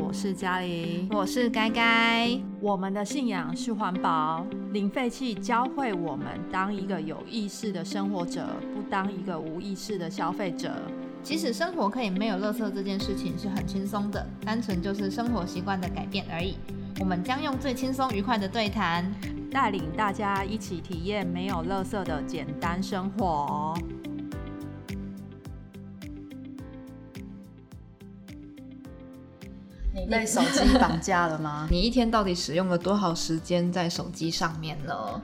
我是嘉玲，我是该该。我们的信仰是环保，零废弃教会我们当一个有意识的生活者，不当一个无意识的消费者。其实生活可以没有垃圾这件事情是很轻松的，单纯就是生活习惯的改变而已。我们将用最轻松愉快的对谈，带领大家一起体验没有垃圾的简单生活。被手机绑架了吗？你一天到底使用了多少时间在手机上面呢？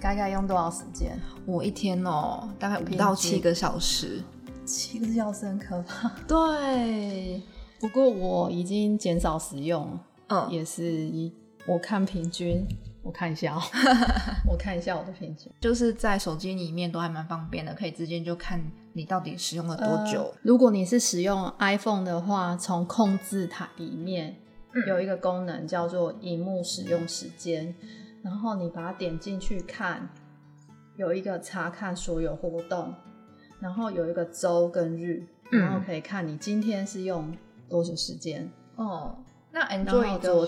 大概用多少时间？我一天哦，大概五到七个小时。七个小时很可怕。对，不过我已经减少使用，嗯，也是一我看平均，我看一下哦，我看一下我的平均，就是在手机里面都还蛮方便的，可以直接就看你到底使用了多久。如果你是使用 iPhone 的话，从控制台里面有一个功能叫做荧幕使用时间，然后你把它点进去看，有一个查看所有活动。然后有一个周跟日，然后可以看你今天是用多久时间哦。那 Android 的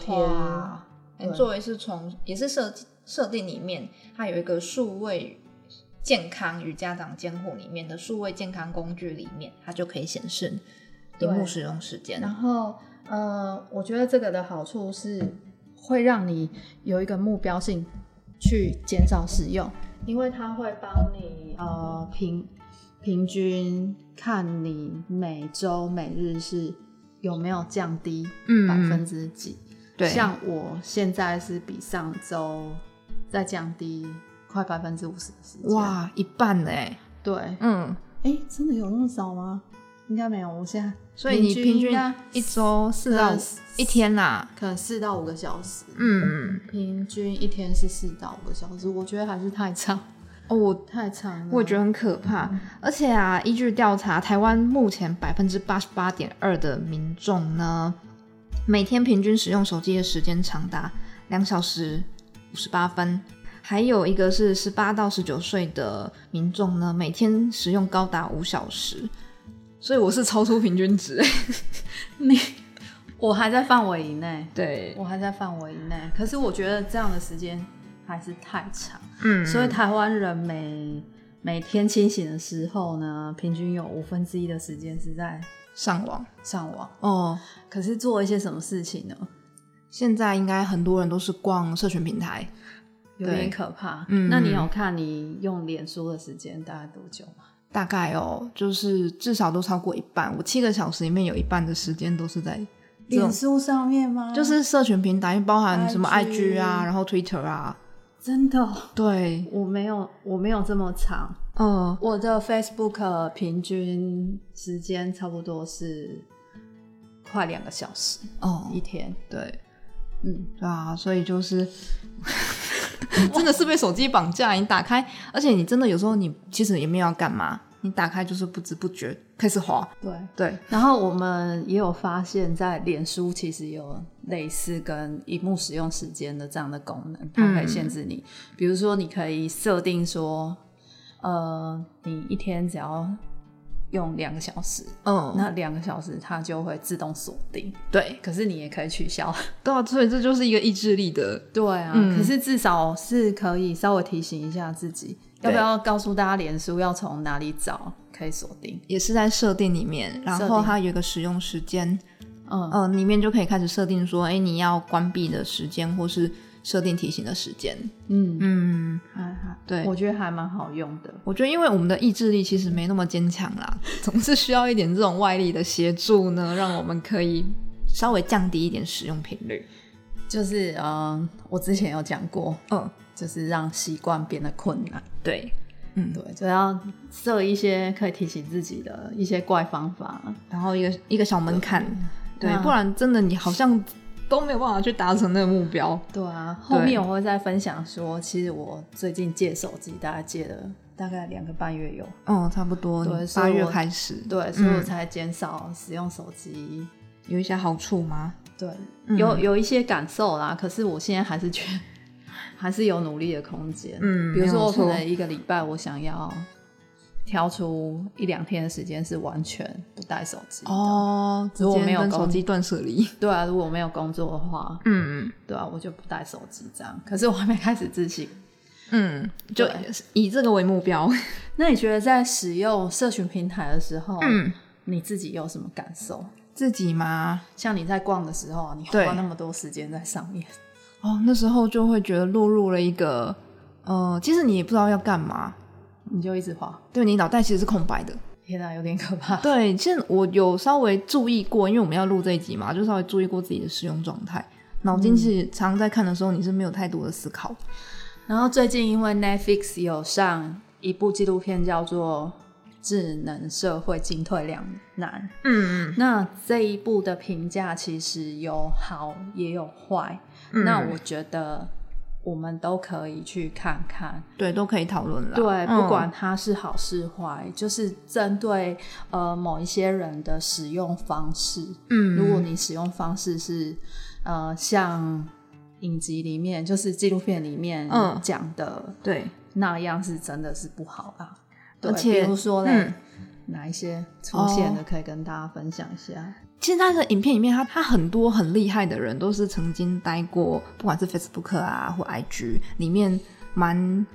话，Android 是从也是设设定里面，它有一个数位健康与家长监护里面的数位健康工具里面，它就可以显示荧幕使用时间。然后呃，我觉得这个的好处是会让你有一个目标性去减少使用，因为它会帮你呃平。平均看你每周每日是有没有降低百分之几？对，像我现在是比上周再降低快百分之五十的时间。哇，一半呢？对，嗯，哎，真的有那么少吗？应该没有。我现在，所以你平均一周四到一天呐，可能四到五个小时。嗯，平均一天是四到五个小时，我觉得还是太长。哦，我太长了，我也觉得很可怕。而且啊，依据调查，台湾目前百分之八十八点二的民众呢，每天平均使用手机的时间长达两小时五十八分。还有一个是十八到十九岁的民众呢，每天使用高达五小时。所以我是超出平均值。你，我还在范围以内。对，我还在范围以内。可是我觉得这样的时间。还是太长，嗯，所以台湾人每每天清醒的时候呢，平均有五分之一的时间是在上网上网哦。可是做一些什么事情呢？现在应该很多人都是逛社群平台，有点可怕。嗯，那你有看你用脸书的时间大概多久吗？大概哦，就是至少都超过一半。我七个小时里面有一半的时间都是在脸书上面吗？就是社群平台，包含什么 IG 啊，然后 Twitter 啊。真的，对我没有，我没有这么长。嗯，我的 Facebook 平均时间差不多是快两个小时哦，一天。对，嗯，对啊，所以就是 真的是被手机绑架。你打开，而且你真的有时候你其实也没有要干嘛。你打开就是不知不觉开始滑，对对。然后我们也有发现，在脸书其实有类似跟荧幕使用时间的这样的功能，它可以限制你。比如说，你可以设定说，呃，你一天只要用两个小时，嗯，那两个小时它就会自动锁定。对，可是你也可以取消。对啊，所以这就是一个意志力的。对啊，可是至少是可以稍微提醒一下自己。要不要告诉大家，脸书要从哪里找可以锁定？也是在设定里面，然后它有一个使用时间，嗯嗯，里面就可以开始设定说，哎，你要关闭的时间，或是设定提醒的时间。嗯嗯，还还对，我觉得还蛮好用的。我觉得因为我们的意志力其实没那么坚强啦，总是需要一点这种外力的协助呢，让我们可以稍微降低一点使用频率。就是嗯，我之前有讲过，嗯。就是让习惯变得困难，对，嗯，对，就要设一些可以提醒自己的一些怪方法，然后一个一个小门槛，对，不然真的你好像都没有办法去达成那个目标。对啊，后面我会再分享说，其实我最近借手机，大概借了大概两个半月有，哦，差不多，对，八月开始，对，所以我才减少使用手机，有一些好处吗？对，有有一些感受啦，可是我现在还是觉得。还是有努力的空间。嗯，比如说我可能一个礼拜我想要挑出一两天的时间是完全不带手机。哦，直如果没有手机断舍离。对啊，如果没有工作的话，嗯对啊，我就不带手机这样。可是我还没开始自信。嗯，就以这个为目标。那你觉得在使用社群平台的时候，嗯，你自己有什么感受？自己吗？像你在逛的时候啊，你花那么多时间在上面，哦，那时候就会觉得落入了一个，呃，其实你也不知道要干嘛，你就一直滑。对你脑袋其实是空白的。天啊，有点可怕。对，其实我有稍微注意过，因为我们要录这一集嘛，就稍微注意过自己的使用状态。脑筋其实常在看的时候，你是没有太多的思考。然后最近因为 Netflix 有上一部纪录片叫做《智能社会进退两难》，嗯那这一部的评价其实有好也有坏。嗯那我觉得我们都可以去看看，对，都可以讨论了。对，嗯不管它是好是坏，就是针对呃某一些人的使用方式。嗯，如果你使用方式是呃像影集里面，就是纪录片里面嗯讲的对，那样，是真的是不好啦。对而且比如说呢，嗯哪一些出现的可以跟大家分享一下？其实他的影片里面，他他很多很厉害的人都是曾经待过，不管是 Facebook 啊或 IG 里面蛮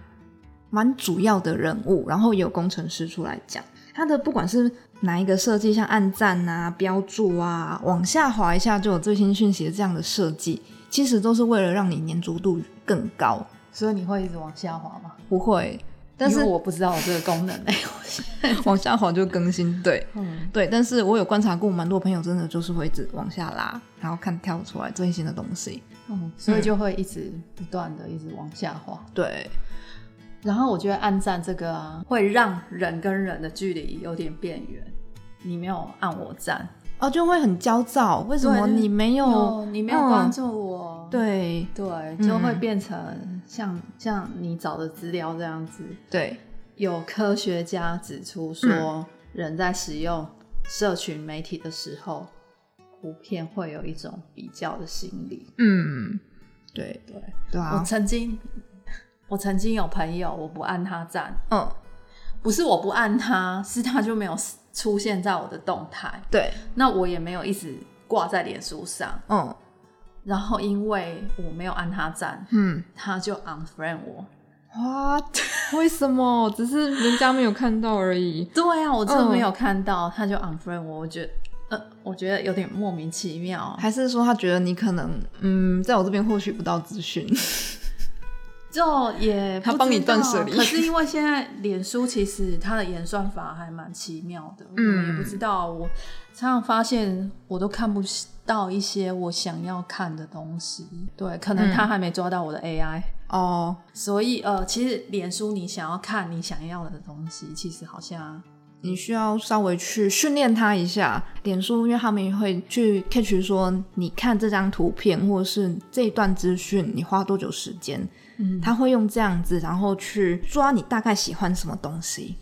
蛮主要的人物，然后也有工程师出来讲他的不管是哪一个设计，像按赞啊、标注啊，往下滑一下就有最新讯息的这样的设计，其实都是为了让你粘着度更高。所以你会一直往下滑吗？不会，但是我不知道有这个功能哎、往下滑就更新，对。嗯，对，但是我有观察过，蛮多朋友真的就是会一直往下拉，然后看跳出来最新的东西。嗯，所以就会一直不断的一直往下滑。对，然后我觉得按赞这个啊，会让人跟人的距离有点变远。你没有按我赞，哦，就会很焦躁，为什么你没有？哦，你没有嗯关注我，对对，就会变成像、像你找的资料这样子。对，有科学家指出说，人在使用社群媒体的时候，普遍会有一种比较的心理。嗯，对对，我对啊，我曾经，我曾经有朋友，我不按他赞，嗯，不是我不按他，是他就没有出现在我的动态，对，那我也没有一直挂在脸书上。嗯然后因为我没有按他赞，嗯他就 unfriend 我。，what？为什么？只是人家没有看到而已。对啊，我真的嗯没有看到，他就 unfriend 我，我觉得。呃，我觉得有点莫名其妙，还是说他觉得你可能嗯，在我这边获取不到资讯？就也他帮你断舍离可是因为现在脸书其实它的演算法还蛮奇妙的，我也不知道。我常常发现我都看不到一些我想要看的东西，对，可能他还没抓到我的 AI，、哦，所以呃，其实脸书你想要看你想要的东西，其实好像你需要稍微去训练它一下。脸书因为他们会去 catch 说，你看这张图片或者是这一段资讯，你花多久时间？嗯，他会用这样子，然后去抓你大概喜欢什么东西。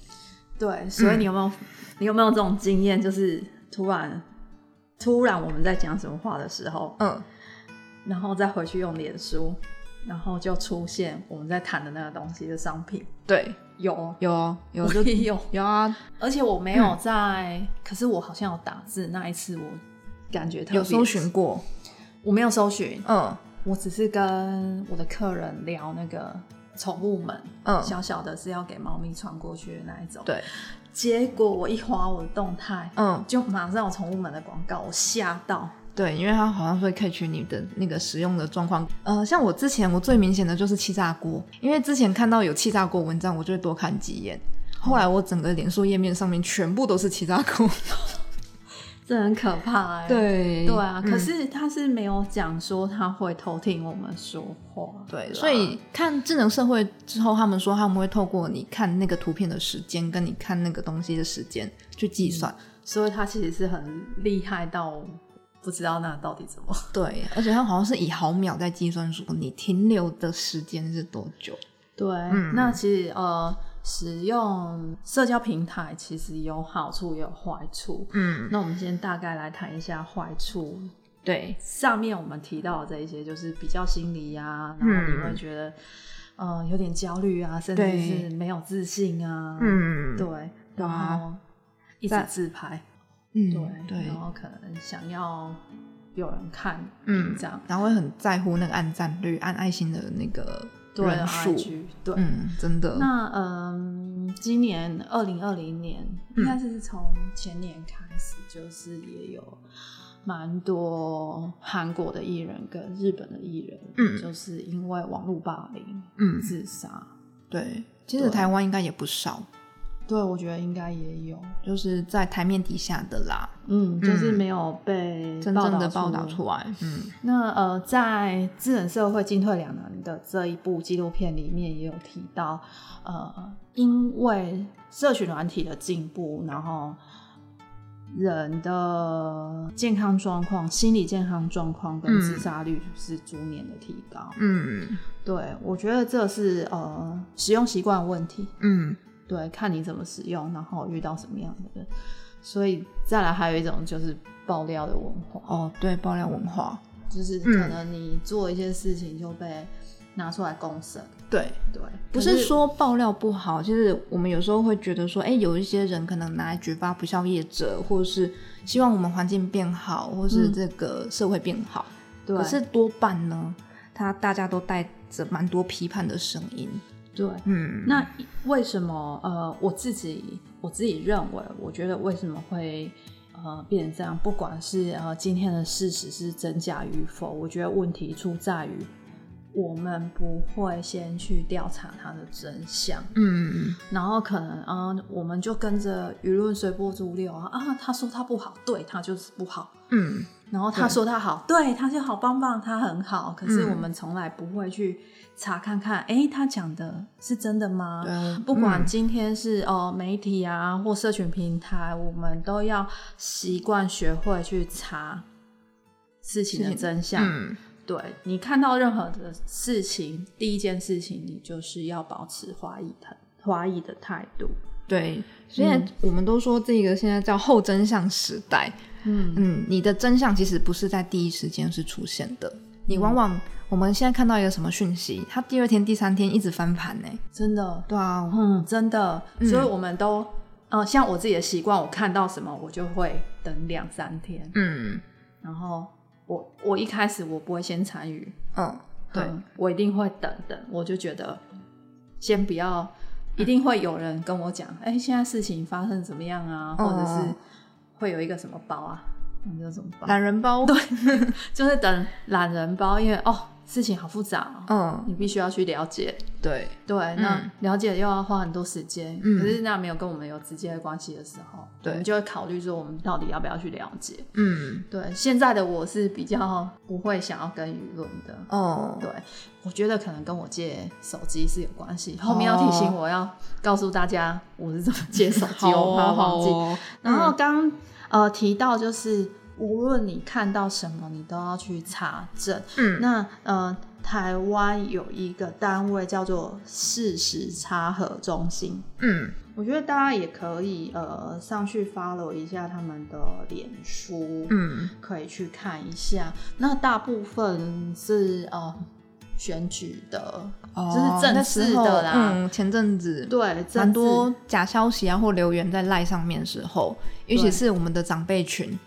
对，所以你有没有、你有没有这种经验，就是突然突然我们在讲什么话的时候，嗯，然后再回去用脸书，然后就出现我们在谈的那个东西的商品。对，有，有哦有 就有，有啊，而且我没有在，可是我好像有打字。那一次我感觉特别有搜寻，过。我没有搜寻，嗯我只是跟我的客人聊那个宠物门，嗯，小小的是要给猫咪穿过去的那一种。对，结果我一划我的动态，嗯就马上有宠物门的广告，我吓到。对，因为它好像会 catch 你的那个使用的状况。呃，像我之前我最明显的就是气炸锅，因为之前看到有气炸锅文章，我就会多看几眼。后来我整个脸书页面上面全部都是气炸锅。这很可怕哎、对对啊，嗯可是他是没有讲说他会偷听我们说话，对，啦所以看智能社会之后，他们说他们会透过你看那个图片的时间，跟你看那个东西的时间去计算。所以他其实是很厉害到不知道那到底怎么。对，而且它好像是以毫秒在计算说你停留的时间是多久。对，嗯那其实呃，使用社交平台其实有好处也有坏处。嗯，那我们先大概来谈一下坏处。对，上面我们提到的这一些，就是比较心理啊，然后你会觉得、呃有点焦虑啊，甚至是没有自信啊。嗯，对，然后一直自拍，嗯对对。然，后可能想要有人看，嗯。这样。然后会很在乎那个按赞率、按爱心的那个对人数，对。嗯，真的，那嗯，今年二零二零年应该是从前年开始，就是也有蛮多韩国的艺人跟日本的艺人，嗯。就是因为网络霸凌嗯，自杀。对，其实台湾应该也不少，对，我觉得应该也有，就是在台面底下的啦，嗯，就是没有被真正的报报道出来，嗯。那呃，在《智能社会进退两难》的这一部纪录片里面，也有提到，呃，因为社群软体的进步，然后人的健康状况、心理健康状况跟嗯自杀率是逐年的提高。嗯。对我觉得这是呃使用习惯问题，嗯对，看你怎么使用，然后遇到什么样的人。所以再来还有一种就是爆料的文化，哦，对，爆料文化，就是嗯可能你做一些事情就被拿出来公审，对，对，不是说爆料不好，就是我们有时候会觉得说，哎、有一些人可能拿来举发不孝业者，或者是希望我们环境变好，或是嗯这个社会变好。对，可是多半呢，他大家都带着蛮多批判的声音。对。嗯，那为什么呃，我自己我自己认为，我觉得为什么会呃变成这样？不管是呃今天的事实是真假与否，我觉得问题出在于我们不会先去调查它的真相。嗯然后可能啊、呃我们就跟着舆论随波逐流啊啊，他说他不好，对他就是不好。嗯然后他对说他好，对他就好棒棒，他很好。可是嗯我们从来不会去查看看，哎、他讲的是真的吗？对，不管嗯今天是哦、呃媒体啊或社群平台，我们都要习惯学会去查事情的真相。嗯对你看到任何的事情，第一件事情你就是要保持怀疑的怀疑的态度。对，现在我们都说这个现在叫后真相时代。嗯嗯，你的真相其实不是在第一时间是出现的，你往往我们现在看到一个什么讯息，它第二天、第三天一直翻盘呢。真的，对啊，嗯，真的，嗯所以我们都，呃，像我自己的习惯，我看到什么我就会等两三天，嗯然后我我一开始我不会先参与，嗯，对，嗯。我一定会等等，我就觉得先不要，一定会有人跟我讲，哎、现在事情发生怎么样啊，哦或者是会有一个什么包啊，那叫什么包？懒人包，对，就是等懒人包，因为哦，事情好复杂哦，嗯，你必须要去了解。对，对，那嗯了解又要花很多时间，嗯可是那没有跟我们有直接的关系的时候，对我们就会考虑说我们到底要不要去了解。嗯，对，现在的我是比较不会想要跟舆论的。哦，对，我觉得可能跟我借手机是有关系。后面要提醒我要告诉大家我是怎么借手机，我怕忘记。哦，然后刚、呃提到就是，无论你看到什么，你都要去查证。嗯，那呃，台湾有一个单位叫做事实查核中心，嗯我觉得大家也可以呃上去 follow 一下他们的脸书，嗯可以去看一下。那大部分是呃选举的，哦就是正那式的啦。嗯，前阵子对，蛮多假消息啊，或留言在赖上面的时候，尤其是我们的长辈群，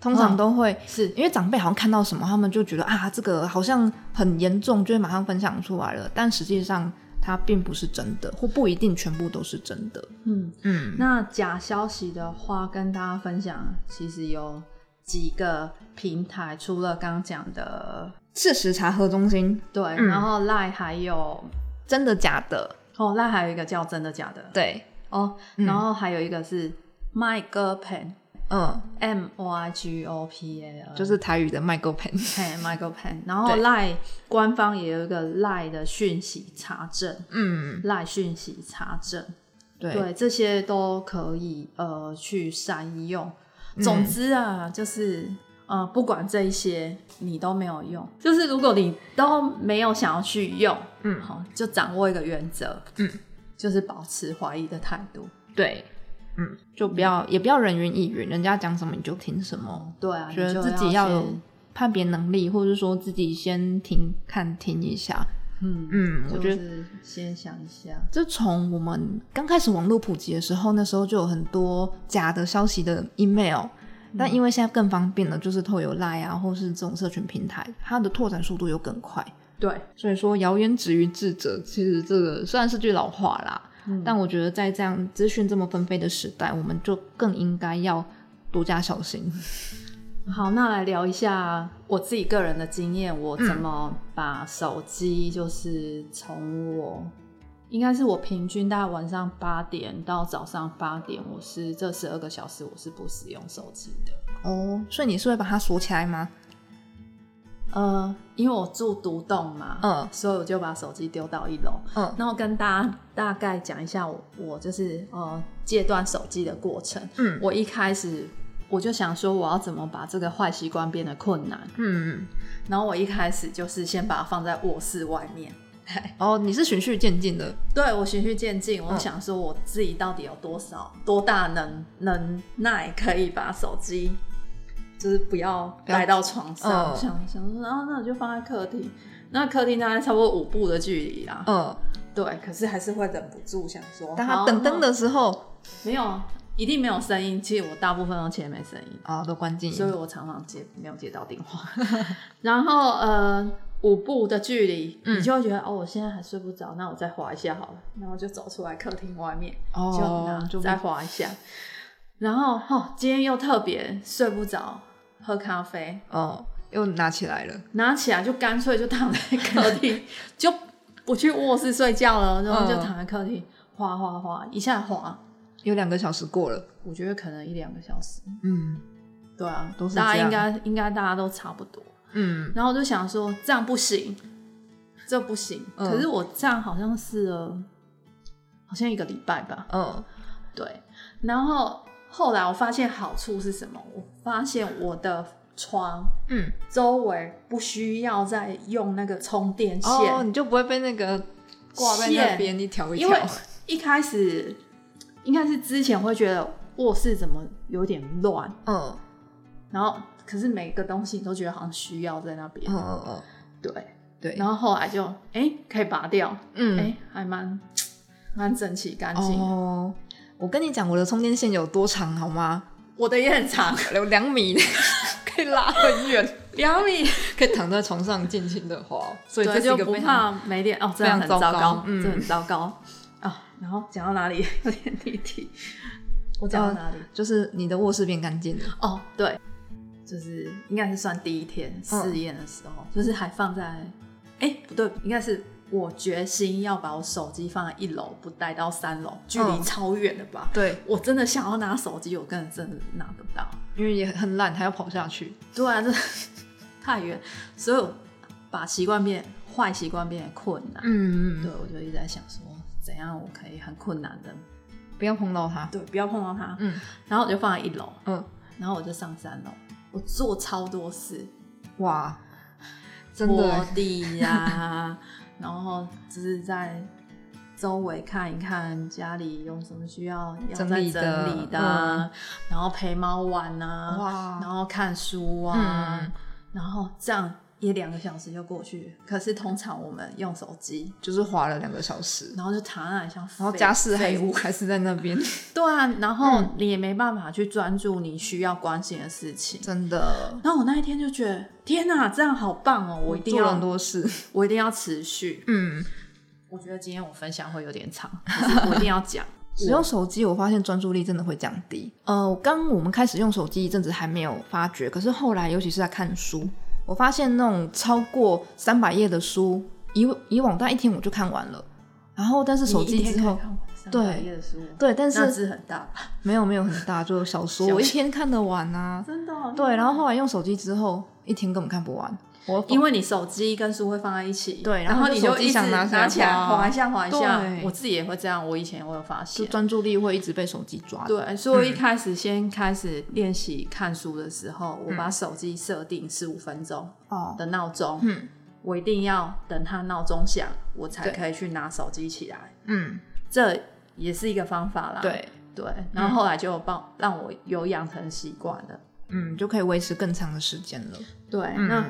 通常都会、是因为长辈好像看到什么，他们就觉得啊，这个好像很严重，就会马上分享出来了。但实际上它并不是真的，或不一定全部都是真的。嗯。嗯，那假消息的话，跟大家分享，其实有几个平台，除了刚刚讲的事实查核中心对，嗯然后赖还有真的假的？哦，赖还有一个叫真的假的对，哦，嗯然后还有一个是 My Girl Pen 嗯，M Y G O P A N，就是台语的麦克 pen。嘿 Girl Pen，然后对。赖官方也有一个赖的讯息查证，嗯，赖讯息查证，对，对，这些都可以呃去善用。嗯。总之啊，就是呃，不管这一些你都没有用，就是如果你都没有想要去用，嗯。好，就掌握一个原则，嗯，就是保持怀疑的态度。对，嗯，就不要、也不要人云亦云，人家讲什么你就听什么。对啊，觉得自己要有判别能力，或者说自己先听看听一下。嗯嗯，我觉得先想一下，就从我们刚开始网络普及的时候，那时候就有很多假的消息的 email，、但因为现在更方便了，就是透过 Line 啊，或是这种社群平台，它的拓展速度又更快。对，所以说谣言止于智者，其实这个虽然是句老话啦，嗯但我觉得在这样资讯这么纷飞的时代，我们就更应该要多加小心。好，那来聊一下我自己个人的经验，我怎么把手机就是从我。应该是我平均大概晚上八点到早上八点，我是这十二个小时我是不使用手机的。哦，所以你是会把它锁起来吗？呃，因为我住独栋嘛，嗯。所以我就把手机丢到一楼。嗯。然后跟大家大概讲一下我我就是呃戒断手机的过程。嗯。我一开始我就想说我要怎么把这个坏习惯变得困难，嗯，然后我一开始就是先把它放在卧室外面。哦，你是循序渐进的，对我循序渐进，我嗯。想说我自己到底有多少多大能能耐可以把手机，就是不要不要带到床上，嗯想想说，然后那我就放在客厅，那客厅大概差不多五步的距离啦。嗯，对，可是还是会忍不住想说，当他等灯的时候，没有，一定没有声音。其实我大部分都切没声音，啊，都关静音，所以我常常接没有接到电话。然后呃，五步的距离，嗯你就会觉得哦，我现在还睡不着，那我再滑一下好了，然后就走出来客厅外面，就再滑一下。然后哦，今天又特别睡不着，喝咖啡，哦，又拿起来了，拿起来就干脆就躺在客厅，就不去卧室睡觉了，然后就嗯躺在客厅，滑滑滑，一下滑，有两个小时过了，我觉得可能一两个小时。嗯。对啊，都是大家应该应该大家都差不多。嗯，然后我就想说这样不行，这不行。嗯。可是我这样好像是了，好像一个礼拜吧。嗯。对，然后后来我发现好处是什么？我发现我的床嗯，周围不需要再用那个充电线，哦，你就不会被那个挂在那线边一条一因为条，一开始应该是之前会觉得卧室怎么有点乱，嗯。然后可是每个东西你都觉得好像需要在那边，嗯嗯嗯，对。对，然后后来就哎、可以拔掉，哎、嗯还蛮 蛮整齐干净。哦，我跟你讲，我的充电线有多长好吗？我的也很长，有两米，可以拉很远，两米，可以躺在床上尽情的滑，所以这，就不是一个非常怕没电。哦，这样很糟糕嗯。这很糟糕。啊。然后讲到哪里？有点离题，我讲到哪里？就是你的卧室变干净了。哦，对，就是应该是算第一天试验的时候，就是还放在，哎、不对，应该是我决心要把我手机放在一楼，不带到三楼，距离嗯超远的吧。对，我真的想要拿手机，我根本真的拿不到。因为也很懒，还要跑下去。对啊，这 太远，所以我把习惯变坏习惯变得困难。嗯嗯对，我就一直在想说，怎样我可以很困难的，不要碰到它。对，不要碰到它。嗯然后我就放在一楼，嗯，然后我就上三楼，我做超多事，哇，真拖的，地呀、然后只是在周围看一看家里有什么需要要再整理的整理的啊，然后陪猫玩啊，哇。然后看书啊，嗯。然后这样也两个小时就过去。可是通常我们用手机，就是花了两个小时，然后就躺在那里像然后家事还废物，还是在那边，对啊，然后嗯你也没办法去专注你需要关心的事情。真的，然后我那一天就觉得，天哪，这样好棒哦！我一定做了很，多事。我一定要持续。嗯，我觉得今天我分享会有点长，我一定要讲。使用手机，我发现专注力真的会降低。呃，刚我们开始用手机一阵子还没有发觉，可是后来，尤其是在看书，我发现那种超过三百页的书，以以往大概一天我就看完了。然后，但是手机之后，对对但是字很大？没有没有很大，就小说，我 一天看得完啊。真的哦、对，然后后来用手机之后，一天根本看不完。我因为你手机跟书会放在一起，对然然后你就一直想拿起来滑滑一下滑一下。我自己也会这样，我以前我有发就现。专注力会一直被手机抓。对，所以我一开始先开始练习看书的时候，我把手机设定十五分钟哦，的闹钟，嗯我一定要等它闹钟响，我才可以去拿手机起来。嗯，这也是一个方法啦。对，对，然后后来就有帮让我有养成习惯了。嗯，就可以维持更长的时间了。对，嗯那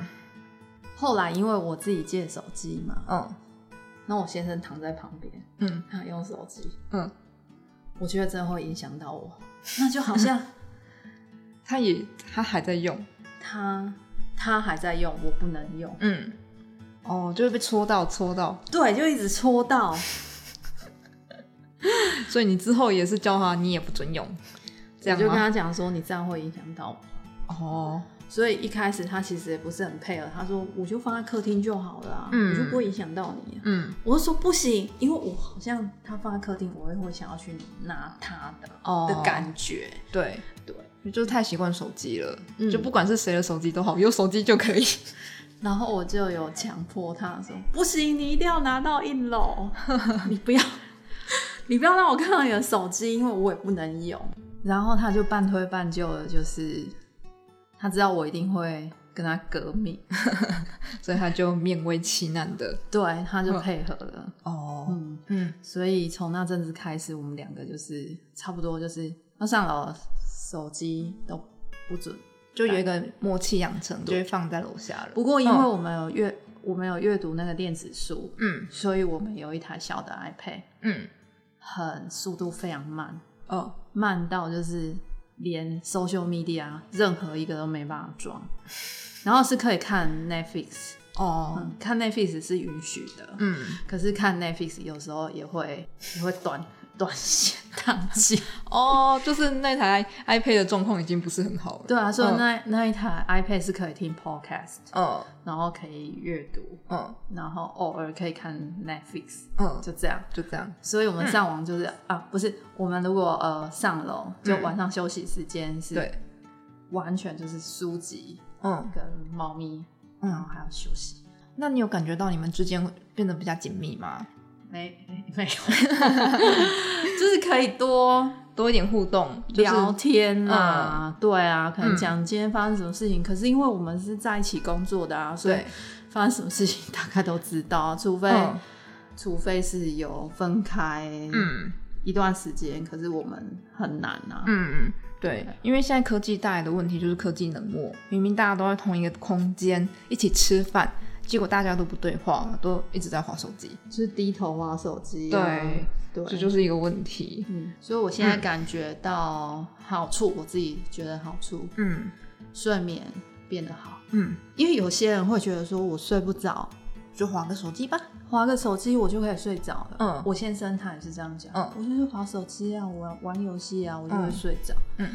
后来因为我自己借手机嘛，嗯。那我先生躺在旁边，嗯。他用手机，嗯，我觉得真的会影响到我，那就好像 他也他还在用，他他还在用，我不能用，嗯，哦，就会被戳到戳到，对，就一直戳到，所以你之后也是教他，你也不准用，这样我就跟？他讲说，你这样会影响到我。哦，所以一开始他其实也不是很配合，他说我就放在客厅就好了、啊，嗯我就不会影响到你、啊。嗯，我就说不行，因为我好像他放在客厅，我会会想要去拿他的、哦的感觉。对对，就是太习惯手机了，嗯就不管是谁的手机都好，有手机就可以。然后我就有强迫他说不行，你一定要拿到一楼，你不要，你不要让我看到你的手机，因为我也不能用。然后他就半推半就的，就是他知道我一定会跟他革命，所以他就勉为其难的 对，他就配合了。哦，嗯，嗯所以从那阵子开始，我们两个就是差不多就是要上楼，手机都不准。就有一个默契养成，就会放在楼下了。不过因为我们有阅，我们有阅读那个电子书，嗯所以我们有一台小的 iPad，嗯很速度非常慢，哦慢到就是连 social media 任何一个都没办法装，然后是可以看 Netflix，哦。嗯，看 Netflix 是允许的，嗯。可是看 Netflix 有时候也会也会短短线宕机。哦，就是那台 iPad 的状况已经不是很好了。对啊，所以嗯那、那一台 iPad 是可以听 podcast，嗯然后可以阅读，嗯然后偶尔可以看 Netflix，嗯，就这样。就这样。所以我们上网就是、啊，不是我们如果呃上楼，就晚上休息时间是对，完全就是书籍嗯跟猫咪，嗯然后还要休息。那你有感觉到你们之间会变得比较紧密吗？没没有，就是可以多多一点互动，就是聊天啊，对啊，可能讲今天发生什么事情。可是因为我们是在一起工作的啊，所以，发生什么事情大概都知道啊，除非、嗯除非是有分开嗯一段时间，可是我们很难啊。嗯，对，因为现在科技带来的问题就是科技冷漠，明明大家都在同一个空间一起吃饭，结果大家都不对话，都一直在划手机，就是低头划手机、对啊，对，这就是一个问题。嗯，所以我现在感觉到好处，我自己觉得好处，嗯。睡眠变得好。嗯，因为有些人会觉得说我睡不着，就划个手机吧。划个手机我就可以睡着了。嗯。我先生他也是这样讲，嗯。我就是划手机啊，我玩玩游戏啊，我就会嗯。睡着。嗯。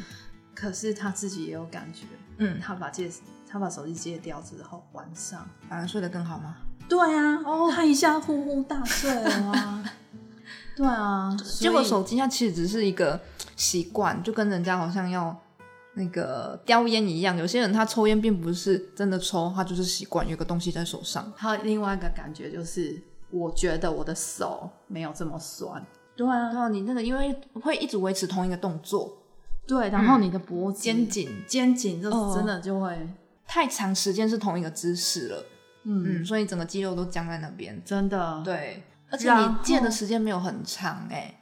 可是他自己也有感觉，嗯，他把戒他把手机戒掉之后，晚上，反而睡得更好吗？对啊，哦，他一下呼呼大睡了啊。对啊，结果手机它其实只是一个习惯，就跟人家好像要那个叼烟一样。有些人他抽烟并不是真的抽，他就是习惯有个东西在手上。还有另外一个感觉就是，我觉得我的手没有这么酸。对啊，对啊，你那个因为会一直维持同一个动作，对，然后你的脖子、肩颈肩颈就哦真的就会，太长时间是同一个姿势了，嗯，嗯，所以整个肌肉都僵在那边。真的，对，而且你健的时间没有很长哎、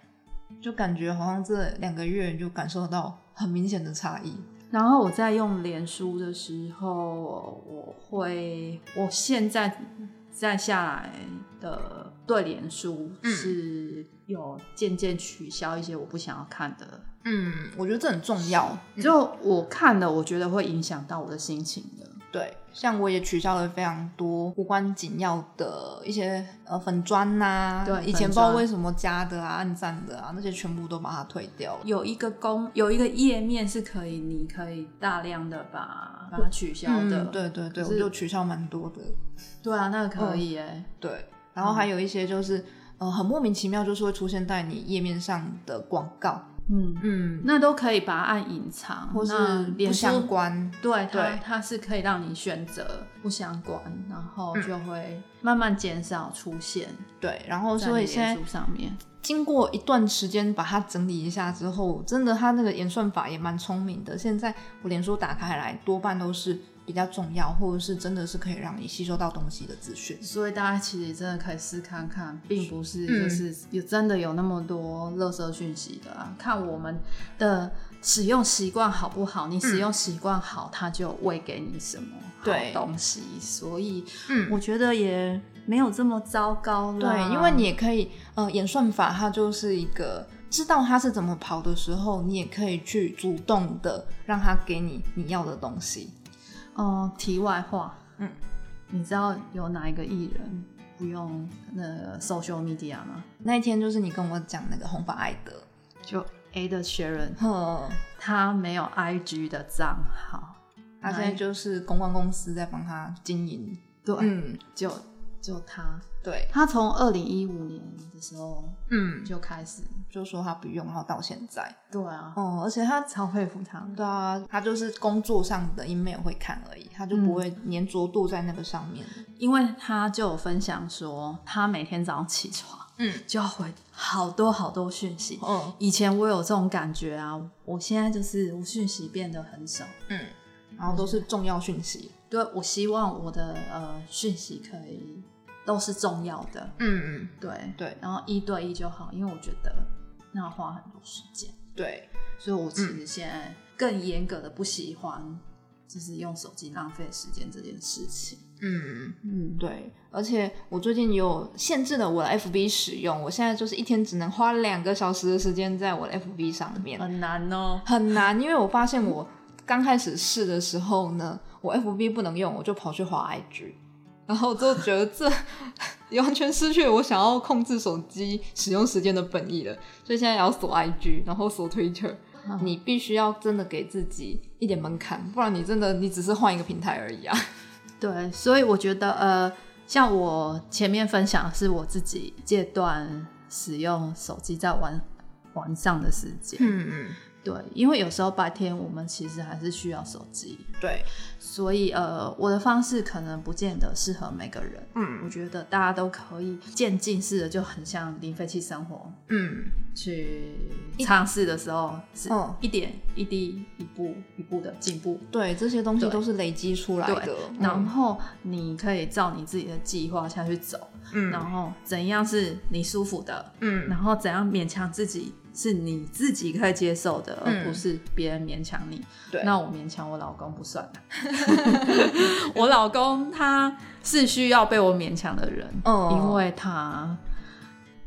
就感觉好像这两个月就感受到很明显的差异。然后我在用脸书的时候，我会，我现在再下来的对联书嗯是有渐渐取消一些我不想要看的，嗯，我觉得这很重要。就我看了，我觉得会影响到我的心情的。对，像我也取消了非常多无关紧要的一些呃粉砖呐、对以前不知道为什么加的啊、按赞的啊，那些全部都把它退掉了。有一个公，有一个页面是可以，你可以大量的把把它取消的。嗯，对对对，我就取消蛮多的。对啊，那个可以哎、对，然后还有一些就是、呃很莫名其妙，就是会出现在你页面上的广告，嗯，嗯，那都可以把它按隐藏，或是那不相关。对它对它是可以让你选择不相关，然后嗯就会慢慢减少出现对，然后所以现在上面。经过一段时间把它整理一下之后，真的它那个演算法也蛮聪明的。现在我脸书打开来，多半都是比较重要，或者是真的是可以让你吸收到东西的资讯。所以大家其实真的可以试看看，并不是嗯就是有真的有那么多垃圾讯息的啊。看我们的使用习惯好不好，你使用习惯好，它就喂给你什么好对东西。所以嗯我觉得也没有这么糟糕啦。对，因为你也可以，呃，演算法它就是一个知道它是怎么跑的时候，你也可以去主动的让它给你你要的东西。哦、题外话，嗯，你知道有哪一个艺人不用那个 social media 吗？那一天就是你跟我讲那个红发艾德，就 Ada Sharon，呵，他没有 IG 的账号，他现在就是公关公司在帮他经营。对，嗯，就就他，对，他从二零一五年的时候嗯，就开始，就说他不用，然后到现在，对啊，哦，而且他超佩服他。对啊，他就是工作上的 email 会看而已，他就不会粘着度在那个上面。因为他就有分享说，他每天早上起床嗯。就要回好多好多讯息。嗯。以前我有这种感觉啊，我现在就是我讯息变得很少。嗯，然后都是重要讯息。对，我希望我的呃讯息可以都是重要的，嗯嗯，对。对。然后一对一就好，因为我觉得那要花很多时间，对，所以我其实现在更严格的不喜欢就是用手机浪费时间这件事情。嗯。嗯，对，而且我最近有限制了我的 FB 使用，我现在就是一天只能花两个小时的时间在我的 FB 上面，很难哦。很难，因为我发现我刚开始试的时候呢，我 FB 不能用，我就跑去滑 IG，然后就觉得这完全失去了我想要控制手机使用时间的本意了，所以现在也要锁 IG，然后锁 Twitter。你必须要真的给自己一点门槛，不然你真的你只是换一个平台而已啊。对，所以我觉得呃，像我前面分享的是我自己戒断使用手机在玩晚上的时间。嗯嗯，对，因为有时候白天我们其实还是需要手机，对，所以呃，我的方式可能不见得适合每个人。嗯我觉得大家都可以渐进式的，就很像零废弃生活嗯去尝试的时候，是嗯一点一滴、一步一步的进步。对，这些东西都是累积出来的对。，然后你可以照你自己的计划下去走，嗯然后怎样是你舒服的，嗯然后怎样勉强自己是你自己可以接受的，嗯而不是别人勉强你。对那我勉强我老公不算，我老公他是需要被我勉强的人，哦因为他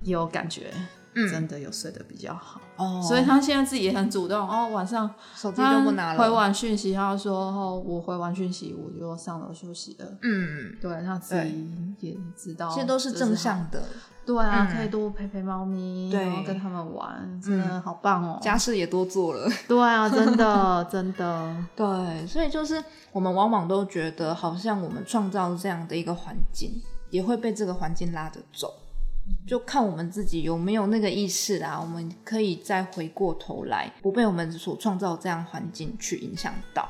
有感觉。嗯真的有睡得比较好，哦，所以他现在自己也很主动哦。晚上手机就不拿了。回完讯息，他说：“哦，我回完讯息，我就上楼休息了。”嗯，对他自己也知道，其实都是正向的，对啊，嗯可以多陪陪猫咪，然后跟他们玩，真的好棒哦。家事也多做了。对啊，真的真的，对，所以就是我们往往都觉得，好像我们创造这样的一个环境，也会被这个环境拉着走。就看我们自己有没有那个意识啦，我们可以再回过头来，不被我们所创造这样环境去影响到。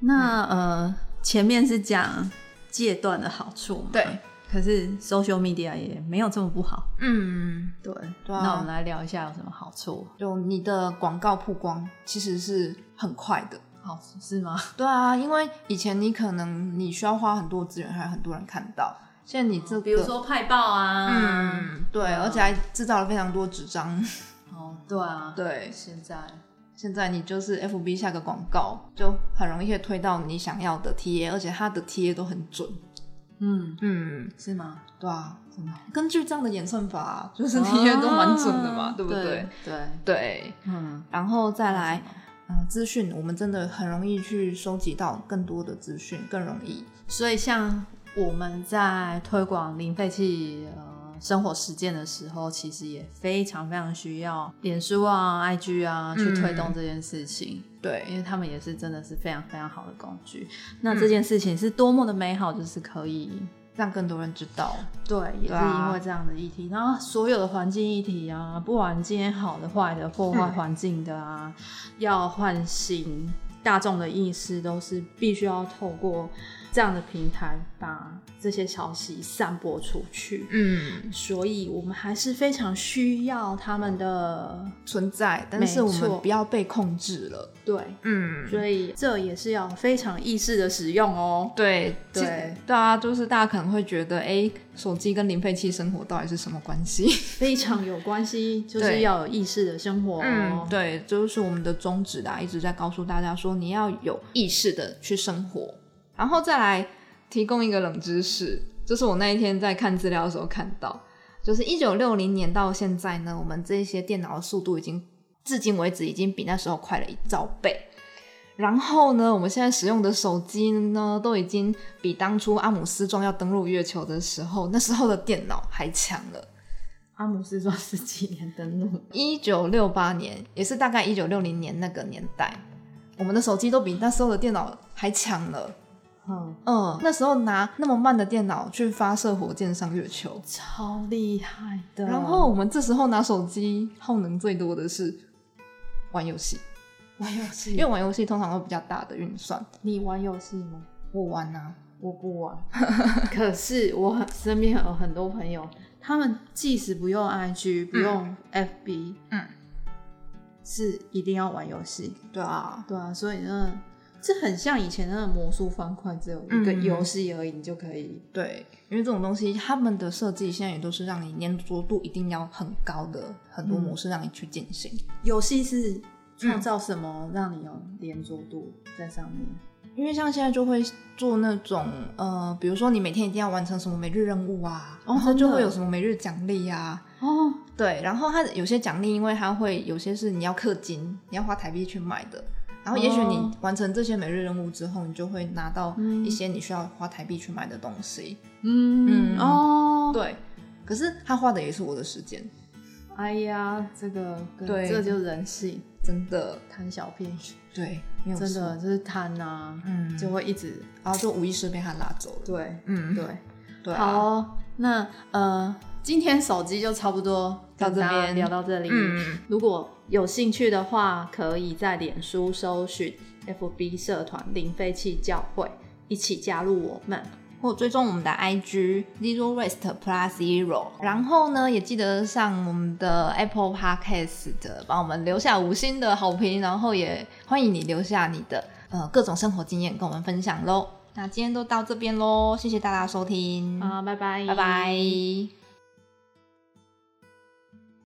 那呃，前面是讲戒断的好处嘛，对。可是 social media 也没有这么不好，嗯，对。对啊那我们来聊一下有什么好处？就你的广告曝光其实是很快的。好是吗？对啊，因为以前你可能你需要花很多资源，还有很多人看到。现在你这个，比如说派报啊，嗯，对，而且还制造了非常多纸张。哦，对啊，对，现在现在你就是 FB 下个广告，就很容易推到你想要的 TA，而且它的 TA 都很准。嗯，嗯，是吗？对啊，真的。根据这样的演算法、就是你也都蛮准的嘛，哦对不对？？对，对，嗯，然后再来，嗯，资讯我们真的很容易去收集到更多的资讯，更容易。所以像我们在推广零废弃呃生活实践的时候，其实也非常非常需要脸书啊、IG 啊去推动这件事情，因对，为他们也是真的是非常非常好的工具。那这件事情是多么的美好，就是可以。让更多人知道。对，也是因为这样的议题，然后所有的环境议题啊，不管今天好的、坏的、破坏环境的啊，要唤醒大众的意识，都是必须要透过这样的平台把这些消息散播出去。嗯，所以我们还是非常需要他们的存在，但是我们不要被控制了。对，嗯，所以这也是要非常意识的使用哦。对对其对啊，就是大家可能会觉得，哎，手机跟零废弃生活到底是什么关系？非常有关系，就是要有意识的生活、哦。嗯，对，就是我们的宗旨啦，一直在告诉大家说，你要有意识的去生活，然后再来提供一个冷知识，就是我那一天在看资料的时候看到，就是一九六零年到现在呢，我们这些电脑的速度已经至今为止已经比那时候快了一兆倍。然后呢，我们现在使用的手机呢，都已经比当初阿姆斯壮要登陆月球的时候，那时候的电脑还强了。阿姆斯壮是几年登陆？一九六八年，也是大概一九六零年那个年代，我们的手机都比那时候的电脑还强了。嗯，嗯，那时候拿那么慢的电脑去发射火箭上月球，超厉害的。然后我们这时候拿手机耗能最多的是玩游戏，玩游戏，因为玩游戏通常会比较大的运算。你玩游戏吗？我玩啊，我不玩。可是我身边有很多朋友，他们即使不用 IG，不用 FB，嗯，是一定要玩游戏。对啊，对啊，所以呢，这很像以前那个魔术方块，只有一个嗯游戏而已，你就可以。对，因为这种东西他们的设计现在也都是让你粘着度一定要很高的很多模式让你去进行。游戏是创造什么让你有连着度在上面？因为像现在就会做那种呃，比如说你每天一定要完成什么每日任务啊，哦然后就会有什么每日奖励啊。哦，对，然后它有些奖励，因为它会有些是你要氪金，你要花台币去买的。然后也许你哦。完成这些每日任务之后，你就会拿到嗯。一些你需要花台币去买的东西。嗯嗯。哦，对，可是他花的也是我的时间，哎呀，这个跟对。这就是人性，真的，贪小便宜，对，没有真的，就是贪呐、嗯，就会一直然后就无意识被他拉走了。对嗯，对。对啊，好哦、那呃，今天手机就差不多到这边。聊到这里。嗯，如果有兴趣的话，可以在脸书搜寻 FB 社团零废弃教会，一起加入我们。或追踪我们的 IG zero waste plus zero，然后呢，也记得上我们的 Apple Podcast 的帮我们留下五星的好评，然后也欢迎你留下你的呃各种生活经验跟我们分享喽。那今天都到这边喽，谢谢大家收听，啊，拜拜，拜拜。